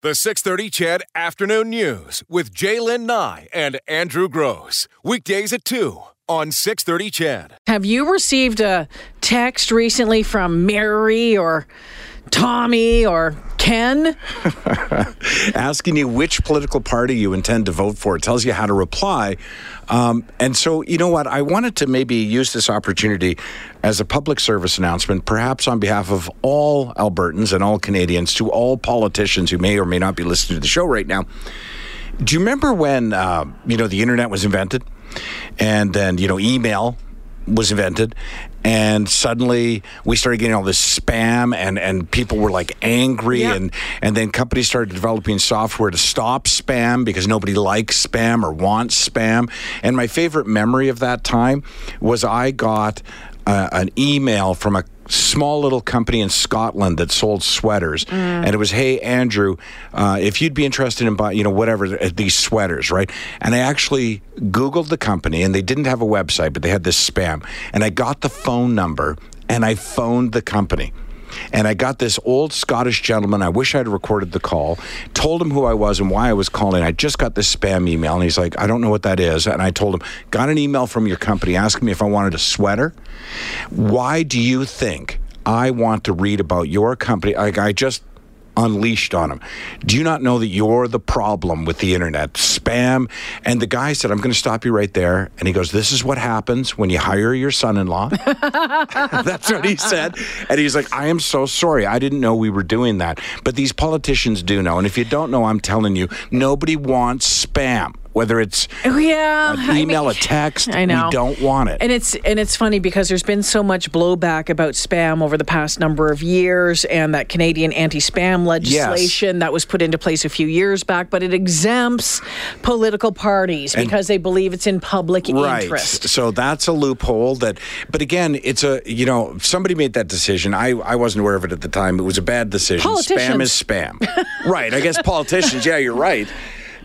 The 630 CHED Afternoon News with J'lyn Nye and Andrew Grose. Weekdays at 2 on 630 CHED. Have you received a text recently from Mary or Tommy or Ken? asking you which political party you intend to vote for. It tells you how to reply. Um, and so, you know what? I wanted to maybe use this opportunity as a public service announcement, perhaps on behalf of all Albertans and all Canadians, to all politicians who may or may not be listening to the show right now. Do you remember when, uh, you know, the internet was invented? And then, you know, email was invented and suddenly we started getting all this spam and, and people were like angry Yeah. and and then companies started developing software to stop spam because nobody likes spam or wants spam and my favorite memory of that time was I got uh, an email from a small little company in Scotland that sold sweaters, and it was, "Hey Andrew, uh, if you'd be interested in buying, you know, whatever uh, these sweaters, right?" And I actually Googled the company, and they didn't have a website, but they had this spam, and I got the phone number, and I phoned the company. And I got this old Scottish gentleman. I wish I'd recorded the call. Told him who I was and why I was calling. I just got this spam email, and he's like, "I don't know what that is." And I told him, "Got an email from your company asking me if I wanted a sweater. Why do you think I want to read about your company?" Like I just unleashed on him. Do you not know that you're the problem with the internet? Spam. And the guy said, I'm going to stop you right there. And he goes, This is what happens when you hire your son in law. That's what he said. And he's like, I am so sorry. I didn't know we were doing that. But these politicians do know. And if you don't know, I'm telling you, nobody wants spam. Whether it's Oh, yeah. an I email, mean- a text, I know. we don't want it. And it's and it's funny because there's been so much blowback about spam over the past number of years, and that Canadian anti-spam legislation that was put into place a few years back, but it exempts political parties because they believe it's in public interest. So that's a loophole that, but again, it's a, you know, somebody made that decision. I, I wasn't aware of it at the time. It was a bad decision. Spam is spam. right. I guess politicians, yeah, you're right.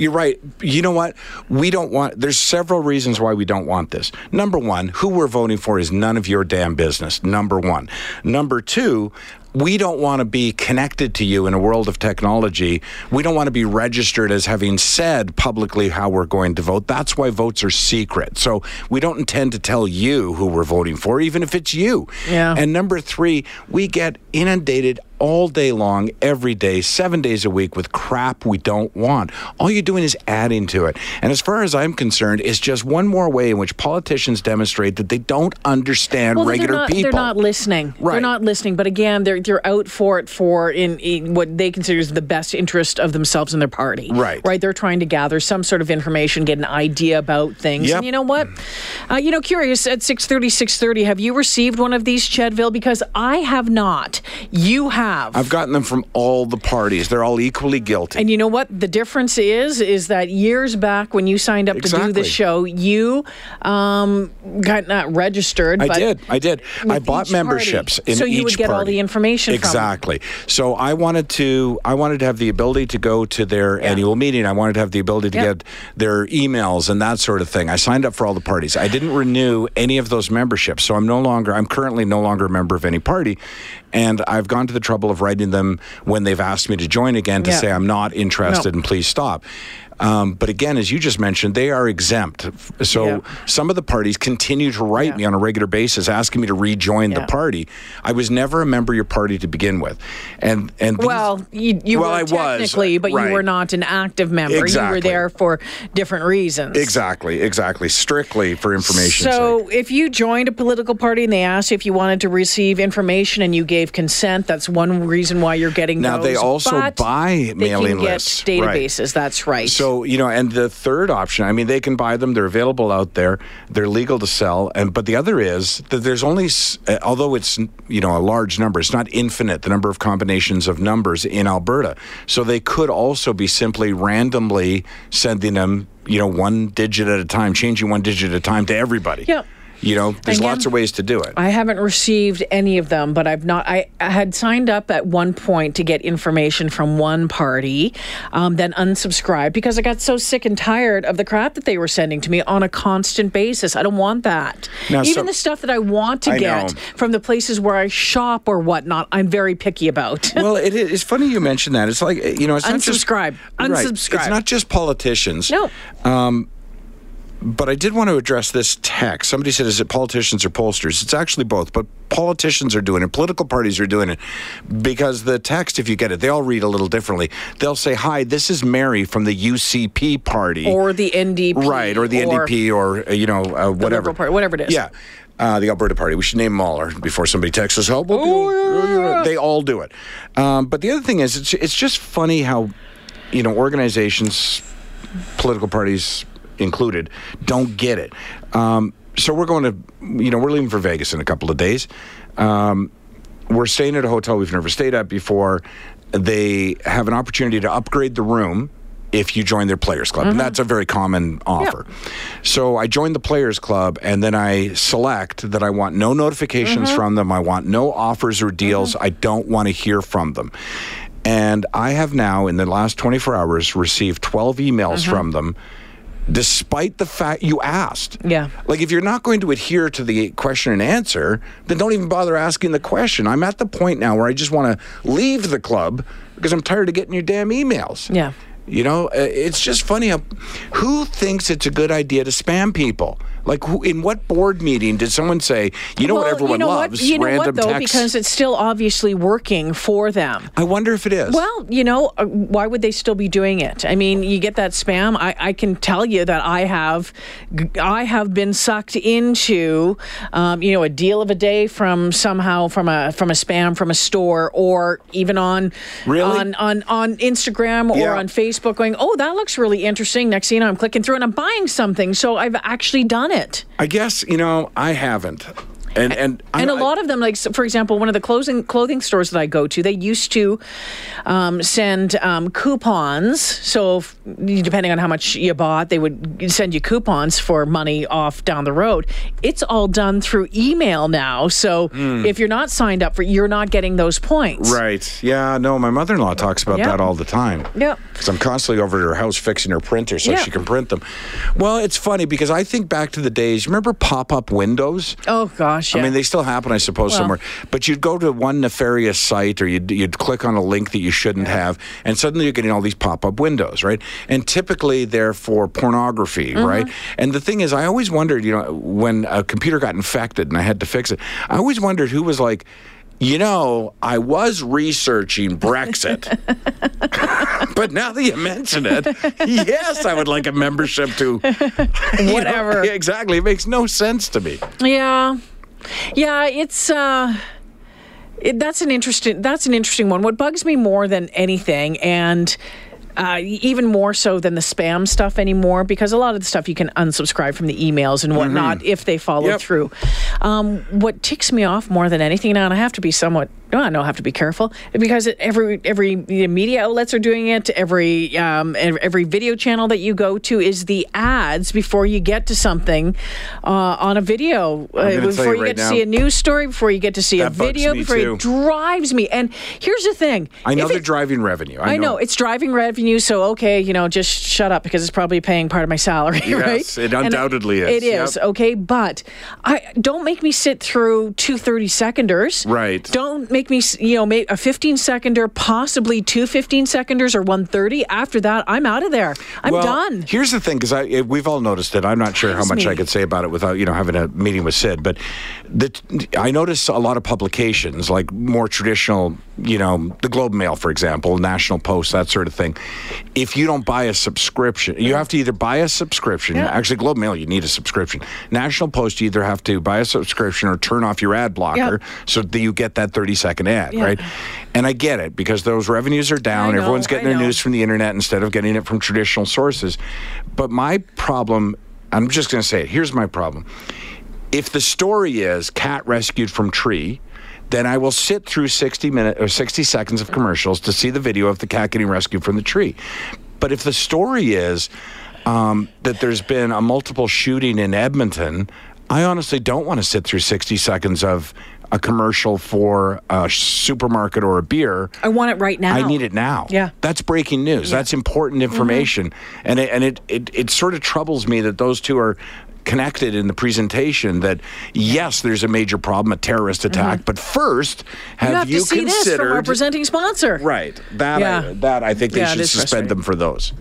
You're right. You know what? We don't want, there's several reasons why we don't want this. Number one, who we're voting for is none of your damn business. Number one. Number two, we don't want to be connected to you in a world of technology. We don't want to be registered as having said publicly how we're going to vote. That's why votes are secret. So we don't intend to tell you who we're voting for, even if it's you. Yeah. And number three, we get inundated all day long, every day, seven days a week with crap we don't want. All you're doing is adding to it. And as far as I'm concerned, it's just one more way in which politicians demonstrate that they don't understand Well, regular they're not, people. They're not listening. Right. They're not listening. But again, they're they're out for it for in, in what they consider is the best interest of themselves and their party. Right. Right. They're trying to gather some sort of information, get an idea about things. Yep. And you know what? Uh, you know, curious at 6:30, 6:30, have you received one of these, Chedville? Because I have not. You have. I've gotten them from all the parties. They're all equally guilty. And you know what the difference is? Is that years back when you signed up to do Exactly. this show, you um, got not registered. I did. I did. I bought memberships party. in so you would get all the information from. Exactly. So I wanted to. I wanted to have the ability to go to their annual meeting. I wanted to have the ability to Yeah. get their emails and that sort of thing. I signed up for all the parties. I didn't renew any of those memberships, so I'm no longer. I'm currently no longer a member of any party, and I've gone to the trouble of writing them when they've asked me to join again to Yeah. say I'm not interested No. and please stop. Um, but again, as you just mentioned, they are exempt. So Yeah. some of the parties continue to write Yeah. me on a regular basis asking me to rejoin the party. I was never a member of your party to begin with, and and these- Well, you, you Well, were I was, technically, but right. you were not an active member. You were there for different reasons. exactly, exactly, strictly for information. So, if you joined a political party and they asked you if you wanted to receive information and you gave consent, that's one reason why you're getting Now, those. they also but buy they mailing can get lists, right. databases. That's right. So you know, and the third option, I mean, they can buy them; they're available out there, they're legal to sell. And but the other is that there's only, uh, although it's you know a large number, it's not infinite. The number of combinations of numbers in Alberta, so they could also be simply randomly sending them, you know, one digit at a time, changing one digit at a time to everybody. Yeah. You know, there's Again, lots of ways to do it. I haven't received any of them, but I've not. I, I had signed up at one point to get information from one party, um, then unsubscribed because I got so sick and tired of the crap that they were sending to me on a constant basis. I don't want that. Now, Even so, the stuff that I want to I get know. from the places where I shop or whatnot, I'm very picky about. well, it is it's funny you mention that. It's like you know, it's unsubscribe. not just unsubscribe. Right, it's not just politicians. No. Um, but I did want to address this text. Somebody said, is it politicians or pollsters? It's actually both, but politicians are doing it, political parties are doing it, because the text, if you get it, they all read a little differently. They'll say, Hi, this is Mary from the UCP party. Or the NDP. Right, or the or NDP, or, uh, you know, uh, whatever. Party, whatever it is. Yeah. Uh, the Alberta Party. We should name them all or before somebody texts us. Oh, oh, they all do it. Um, but the other thing is, it's, it's just funny how, you know, organizations, political parties, included, don't get it. Um, so we're going to, you know, we're leaving for Vegas in a couple of days. Um, we're staying at a hotel we've never stayed at before. They have an opportunity to upgrade the room if you join their players club. Mm-hmm. And that's a very common offer. Yeah. So I joined the players club and then I select that I want no notifications mm-hmm. from them. I want no offers or deals. Mm-hmm. I don't want to hear from them. And I have now, in the last 24 hours, received 12 emails mm-hmm. from them despite the fact you asked. Yeah. Like if you're not going to adhere to the question and answer, then don't even bother asking the question. I'm at the point now where I just want to leave the club because I'm tired of getting your damn emails. Yeah. You know, uh, it's just funny how who thinks it's a good idea to spam people? Like, who, in what board meeting did someone say, you know well, what everyone you know loves? What? You know random what, though? Text? Because it's still obviously working for them. I wonder if it is. Well, you know, uh, why would they still be doing it? I mean, you get that spam. I, I can tell you that I have, I have been sucked into, um, you know, a deal of a day from somehow from a from a spam from a store or even on really? on on on Instagram or yeah. on Facebook, going, oh, that looks really interesting. Next thing you know, I'm clicking through and I'm buying something. So I've actually done it it? I guess you know I haven't. And and and a lot of them, like for example, one of the clothing clothing stores that I go to, they used to um, send um, coupons. So if, depending on how much you bought, they would send you coupons for money off down the road. It's all done through email now. So mm. if you're not signed up for, you're not getting those points. Right? Yeah. No, my mother-in-law talks about that all the time. Yeah. Because I'm constantly over at her house fixing her printer so she can print them. Well, it's funny because I think back to the days. Remember pop-up windows? Oh gosh gosh. Yeah. I mean, they still happen, I suppose, well, somewhere. But you'd go to one nefarious site or you'd, you'd click on a link that you shouldn't yeah. have, and suddenly you're getting all these pop up windows, right? And typically they're for pornography, mm-hmm. right? And the thing is, I always wondered, you know, when a computer got infected and I had to fix it, I always wondered who was like, you know, I was researching Brexit. but now that you mention it, yes, I would like a membership to whatever. Know, exactly. It makes no sense to me. Yeah. Yeah, it's uh it, that's an interesting that's an interesting one. What bugs me more than anything and uh, even more so than the spam stuff anymore because a lot of the stuff you can unsubscribe from the emails and whatnot mm-hmm. if they follow yep. through. Um, what ticks me off more than anything now, and I have to be somewhat I don't have to be careful because every every media outlets are doing it. Every um, every video channel that you go to is the ads before you get to something uh, on a video. Uh, before you, right get now, to see a news story, before you get to see a video, before too. it drives me. And here's the thing: I know they're it, driving revenue. I, I know. know. it's driving revenue. So okay, you know, just shut up because it's probably paying part of my salary, yes, right? it undoubtedly and is. It is yep. okay, but I don't make me sit through two 30 seconders. Right. Don't make me you know make a 15 seconder, possibly two 15 seconders or 130. After that, I'm out of there. I'm well, done. Here's the thing, because eh, we've all noticed it. I'm not sure how much me. I could say about it without you know having a meeting with Sid, but the, I notice a lot of publications, like more traditional, you know, the Globe Mail, for example, National Post, that sort of thing. If you don't buy a subscription, you have to either buy a subscription. Yeah. Actually, Globe Mail, you need a subscription. National Post, you either have to buy a subscription or turn off your ad blocker yeah. so that you get that 30 second ad, yeah. right? And I get it because those revenues are down. Know, Everyone's getting their news from the internet instead of getting it from traditional sources. But my problem, I'm just going to say it. Here's my problem. If the story is cat rescued from tree, then I will sit through 60 minutes or 60 seconds of commercials to see the video of the cat getting rescued from the tree. But if the story is um, that there's been a multiple shooting in Edmonton I honestly don't want to sit through 60 seconds of a commercial for a supermarket or a beer. I want it right now. I need it now. Yeah. That's breaking news. Yeah. That's important information. Mm-hmm. And it, and it, it it sort of troubles me that those two are connected in the presentation that yes, there's a major problem, a terrorist attack, mm-hmm. but first, have you, have you to see considered this from our presenting sponsor? Right. That yeah. I, that I think they yeah, should suspend them for those.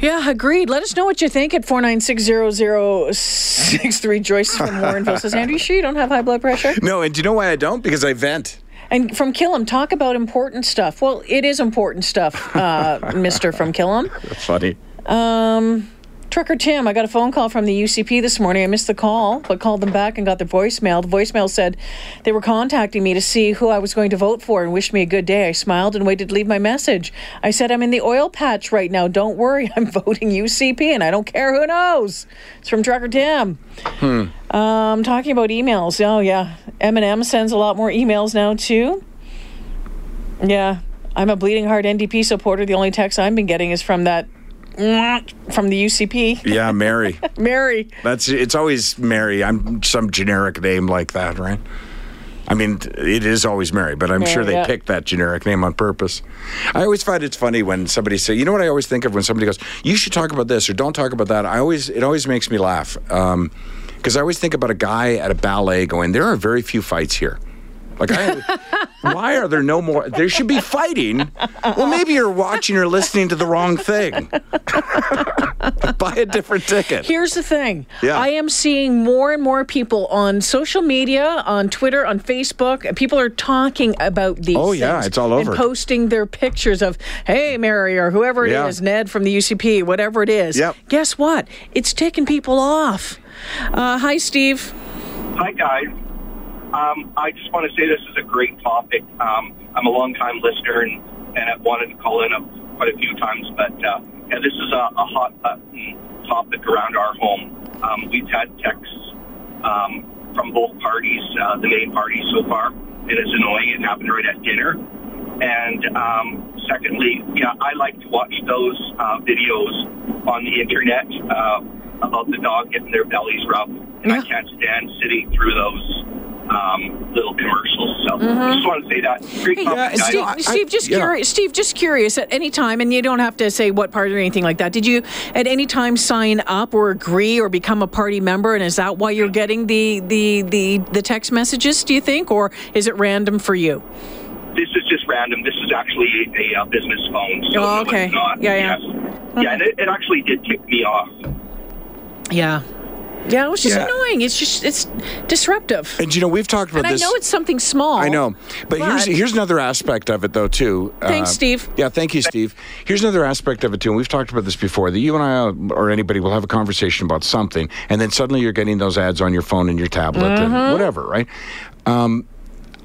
Yeah, agreed. Let us know what you think at 4960063. Joyce from Warrenville says, Andrew, you sure you don't have high blood pressure? No, and do you know why I don't? Because I vent. And from Killam, talk about important stuff. Well, it is important stuff, uh, Mr. from Killam. That's funny. Um, Trucker Tim, I got a phone call from the UCP this morning. I missed the call, but called them back and got their voicemail. The voicemail said they were contacting me to see who I was going to vote for and wished me a good day. I smiled and waited to leave my message. I said, I'm in the oil patch right now. Don't worry. I'm voting UCP and I don't care who knows. It's from Trucker Tim. Hmm. Um, talking about emails. Oh, yeah. Eminem sends a lot more emails now, too. Yeah. I'm a bleeding heart NDP supporter. The only text I've been getting is from that from the UCP. Yeah, Mary. Mary. That's it's always Mary. I'm some generic name like that, right? I mean, it is always Mary, but I'm Mary, sure they yeah. picked that generic name on purpose. I always find it's funny when somebody say, you know what I always think of when somebody goes, you should talk about this or don't talk about that. I always it always makes me laugh because um, I always think about a guy at a ballet going, there are very few fights here. Like, I, why are there no more? There should be fighting. Well, maybe you're watching or listening to the wrong thing. Buy a different ticket. Here's the thing. Yeah. I am seeing more and more people on social media, on Twitter, on Facebook. People are talking about these. Oh yeah, it's all over. And posting their pictures of, hey, Mary or whoever it yeah. is, Ned from the UCP, whatever it is. Yep. Guess what? It's taking people off. Uh, hi, Steve. Hi, guys. Um, I just want to say this is a great topic. Um, I'm a long-time listener and, and I've wanted to call in a, quite a few times, but uh, yeah, this is a, a hot button topic around our home. Um, we've had texts um, from both parties, uh, the main party so far. It is annoying. It happened right at dinner. And um, secondly, yeah, I like to watch those uh, videos on the internet uh, about the dog getting their bellies rubbed, and yeah. I can't stand sitting through those um, little commercials. So mm-hmm. I just want to say that. Great yeah, Steve, I, Steve, just yeah. curious. Steve, just curious. At any time, and you don't have to say what party or anything like that. Did you at any time sign up or agree or become a party member? And is that why you're getting the the the, the text messages? Do you think, or is it random for you? This is just random. This is actually a, a business phone. So oh, okay. Not, yeah, yeah. Yes. Okay. Yeah, and it, it actually did kick me off. Yeah. Yeah, it was just yeah. annoying. It's just it's disruptive. And you know, we've talked about and this. I know it's something small. I know, but, but here's here's another aspect of it though too. Thanks, uh, Steve. Yeah, thank you, Steve. Here's another aspect of it too, and we've talked about this before. That you and I uh, or anybody will have a conversation about something, and then suddenly you're getting those ads on your phone and your tablet mm-hmm. and whatever, right? Um,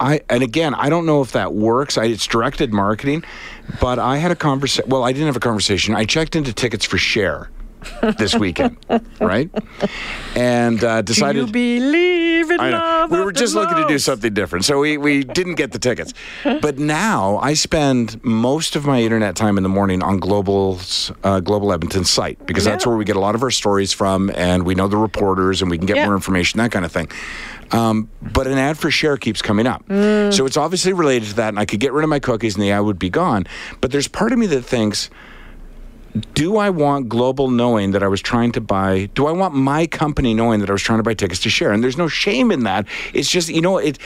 I and again, I don't know if that works. I, it's directed marketing, but I had a conversation. Well, I didn't have a conversation. I checked into tickets for Cher this weekend, right? And uh, decided. Do you believe in love? We were just looking to do something different, so we, we didn't get the tickets. But now I spend most of my internet time in the morning on Global's uh, Global Edmonton site because yeah. that's where we get a lot of our stories from, and we know the reporters, and we can get yeah. more information, that kind of thing. Um, but an ad for Cher keeps coming up. Mm. So it's obviously related to that, and I could get rid of my cookies and the ad would be gone. But there's part of me that thinks do I want global knowing that I was trying to buy? Do I want my company knowing that I was trying to buy tickets to Cher? And there's no shame in that. It's just, you know, it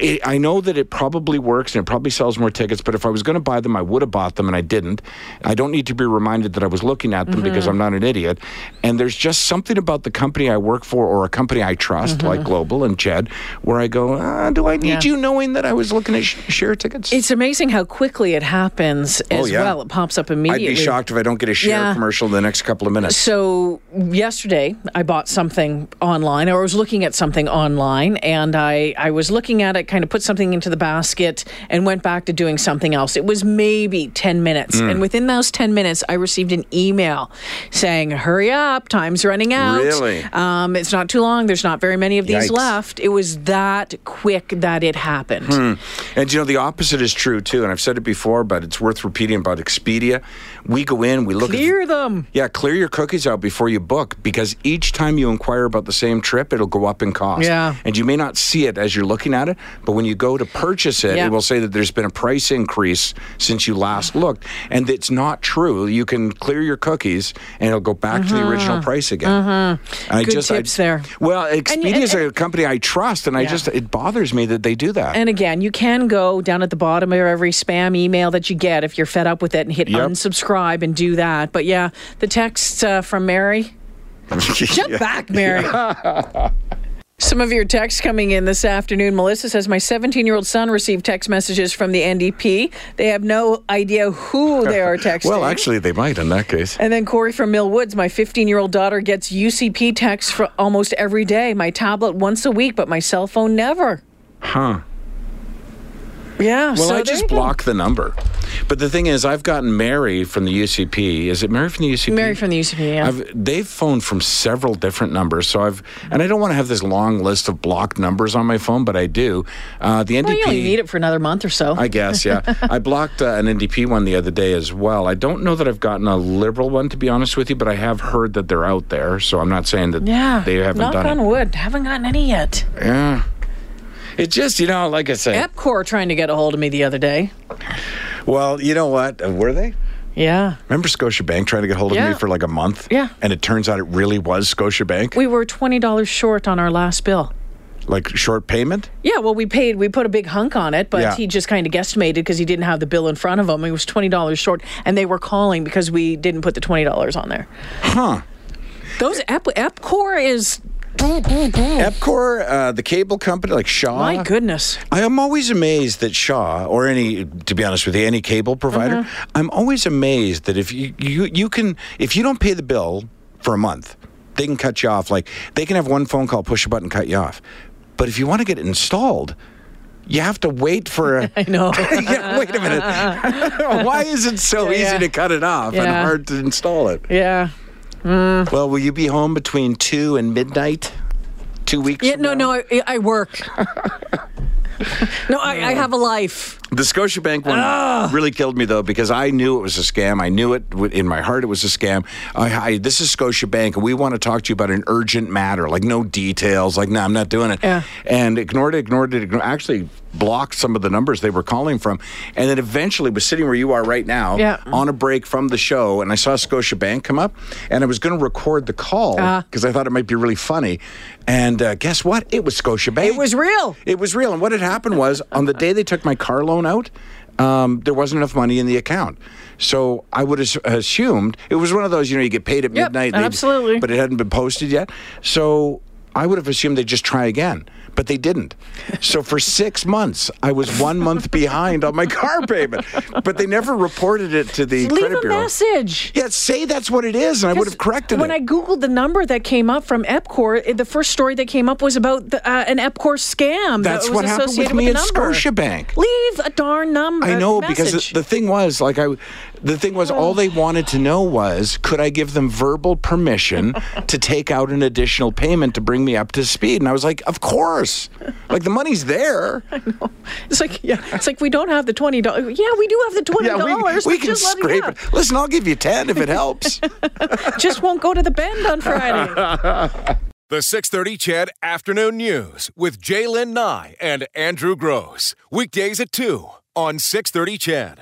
it, I know that it probably works and it probably sells more tickets, but if I was going to buy them, I would have bought them and I didn't. I don't need to be reminded that I was looking at them mm-hmm. because I'm not an idiot. And there's just something about the company I work for or a company I trust, mm-hmm. like Global and CHED, where I go, ah, do I need yeah. you knowing that I was looking at sh- Cher tickets? It's amazing how quickly it happens oh, as oh, yeah. well. It pops up immediately. I'd be shocked if I don't get a Cher yeah. commercial in the next couple of minutes. So yesterday, I bought something online, or I was looking at something online, and I, I was looking at it kind of put something into the basket and went back to doing something else. It was maybe 10 minutes. Mm. And within those 10 minutes, I received an email saying, hurry up, time's running out. Really? Um, it's not too long. There's not very many of these Yikes. left. It was that quick that it happened. Hmm. And you know, the opposite is true too. And I've said it before, but it's worth repeating about Expedia. We go in, we look Clear at. them. Yeah, clear your cookies out before you book because each time you inquire about the same trip, it'll go up in cost. Yeah. And you may not see it as you're looking at it, but when you go to purchase it, Yeah. it will say that there's been a price increase since you last looked. And it's not true. You can clear your cookies and it'll go back to the original price again. Mm-hmm. Good tips there. Well, Expedia is a company I trust, and I just, it bothers me that they do that. And again, you can go down at the bottom of every spam email that you get if you're fed up with it and hit Yep. unsubscribe and do that. But yeah, the text uh, from Mary. Jump back, Mary. Some of your texts coming in this afternoon. Melissa says, My 17 year old son received text messages from the NDP. They have no idea who they are texting. Well, actually, they might in that case. And then Corey from Mill Woods, my 15 year old daughter gets UCP texts for almost every day. My tablet once a week, but my cell phone never. Huh. Yeah. Well, so I just go. block the number. But the thing is, I've gotten Mary from the UCP. Is it Mary from the UCP? Mary from the UCP, yeah. I've, they've phoned from several different numbers. So I've, and I don't want to have this long list of blocked numbers on my phone, but I do. Uh, the NDP. well, you only need it for another month or so. I guess, yeah. I blocked uh, an NDP one the other day as well. I don't know that I've gotten a liberal one, to be honest with you, but I have heard that they're out there. So I'm not saying that yeah. they haven't Knock done on it. wood. Haven't gotten any yet. Yeah. It just, you know, like I said. Epcor trying to get a hold of me the other day. Well, you know what? Were they? Yeah. Remember Scotiabank trying to get a hold of Yeah. me for like a month? Yeah. And it turns out it really was Scotiabank? We were $20 short on our last bill. like short payment? Yeah, well, we paid, we put a big hunk on it, but Yeah. he just kind of guesstimated because he didn't have the bill in front of him. He was $20 short, and they were calling because we didn't put the $20 on there. Huh. Those Ep- Epcor is, Epcor, uh, the cable company, like Shaw. my goodness. I am always amazed that Shaw, or any, to be honest with you, any cable provider, Mm-hmm. I'm always amazed that if you, you you can if you don't pay the bill for a month, they can cut you off. Like they can have one phone call, push a button, cut you off. But if you want to get it installed, you have to wait for a. I know. yeah, wait a minute. Why is it so Yeah. easy to cut it off and hard to install it? yeah. Mm. Well, will you be home between two and midnight? Two weeks. Yeah, from no, now? no, I, I work. no, I, I have a life. The Scotiabank one ah. really killed me though because I knew it was a scam. I knew it in my heart. It was a scam. I, I, this is Scotiabank, and we want to talk to you about an urgent matter. Like no details. Like no, I'm not doing it. Yeah. And ignored it. Ignored it. Ignored, actually blocked some of the numbers they were calling from, and then eventually was sitting where you are right now Yeah. on a break from the show, and I saw Scotiabank come up, and I was going to record the call Uh-huh. because I thought it might be really funny. And uh, guess what? It was Scotiabank. It was real. It was real. And what had happened was on the day they took my car loan out, um, there wasn't enough money in the account. So I would have assumed it was one of those, you know, you get paid at midnight. they'd- absolutely. But it hadn't been posted yet. So I would have assumed they'd just try again. But they didn't. So for six months, I was one month behind on my car payment. But they never reported it to the Leave credit a bureau. message. Yeah, say that's what it is, and I would have corrected when it. When I googled the number that came up from Epcor, the first story that came up was about the, uh, an Epcor scam. that That's was what happened with me the at. Scotiabank. Leave a darn number. I know because the thing was like I, the thing was all they wanted to know was could I give them verbal permission to take out an additional payment to bring me up to speed, and I was like, of course, like the money's there. I know. it's like yeah, it's like we don't have the twenty dollars. Yeah, we do have the twenty Yeah, dollars. we, we can just scrape it. it. Listen, I'll give you ten if it helps. Just won't go to the bend on Friday. The 630 CHED Afternoon News with J'lyn Nye and Andrew Grose. Weekdays at 2 on 630 CHED.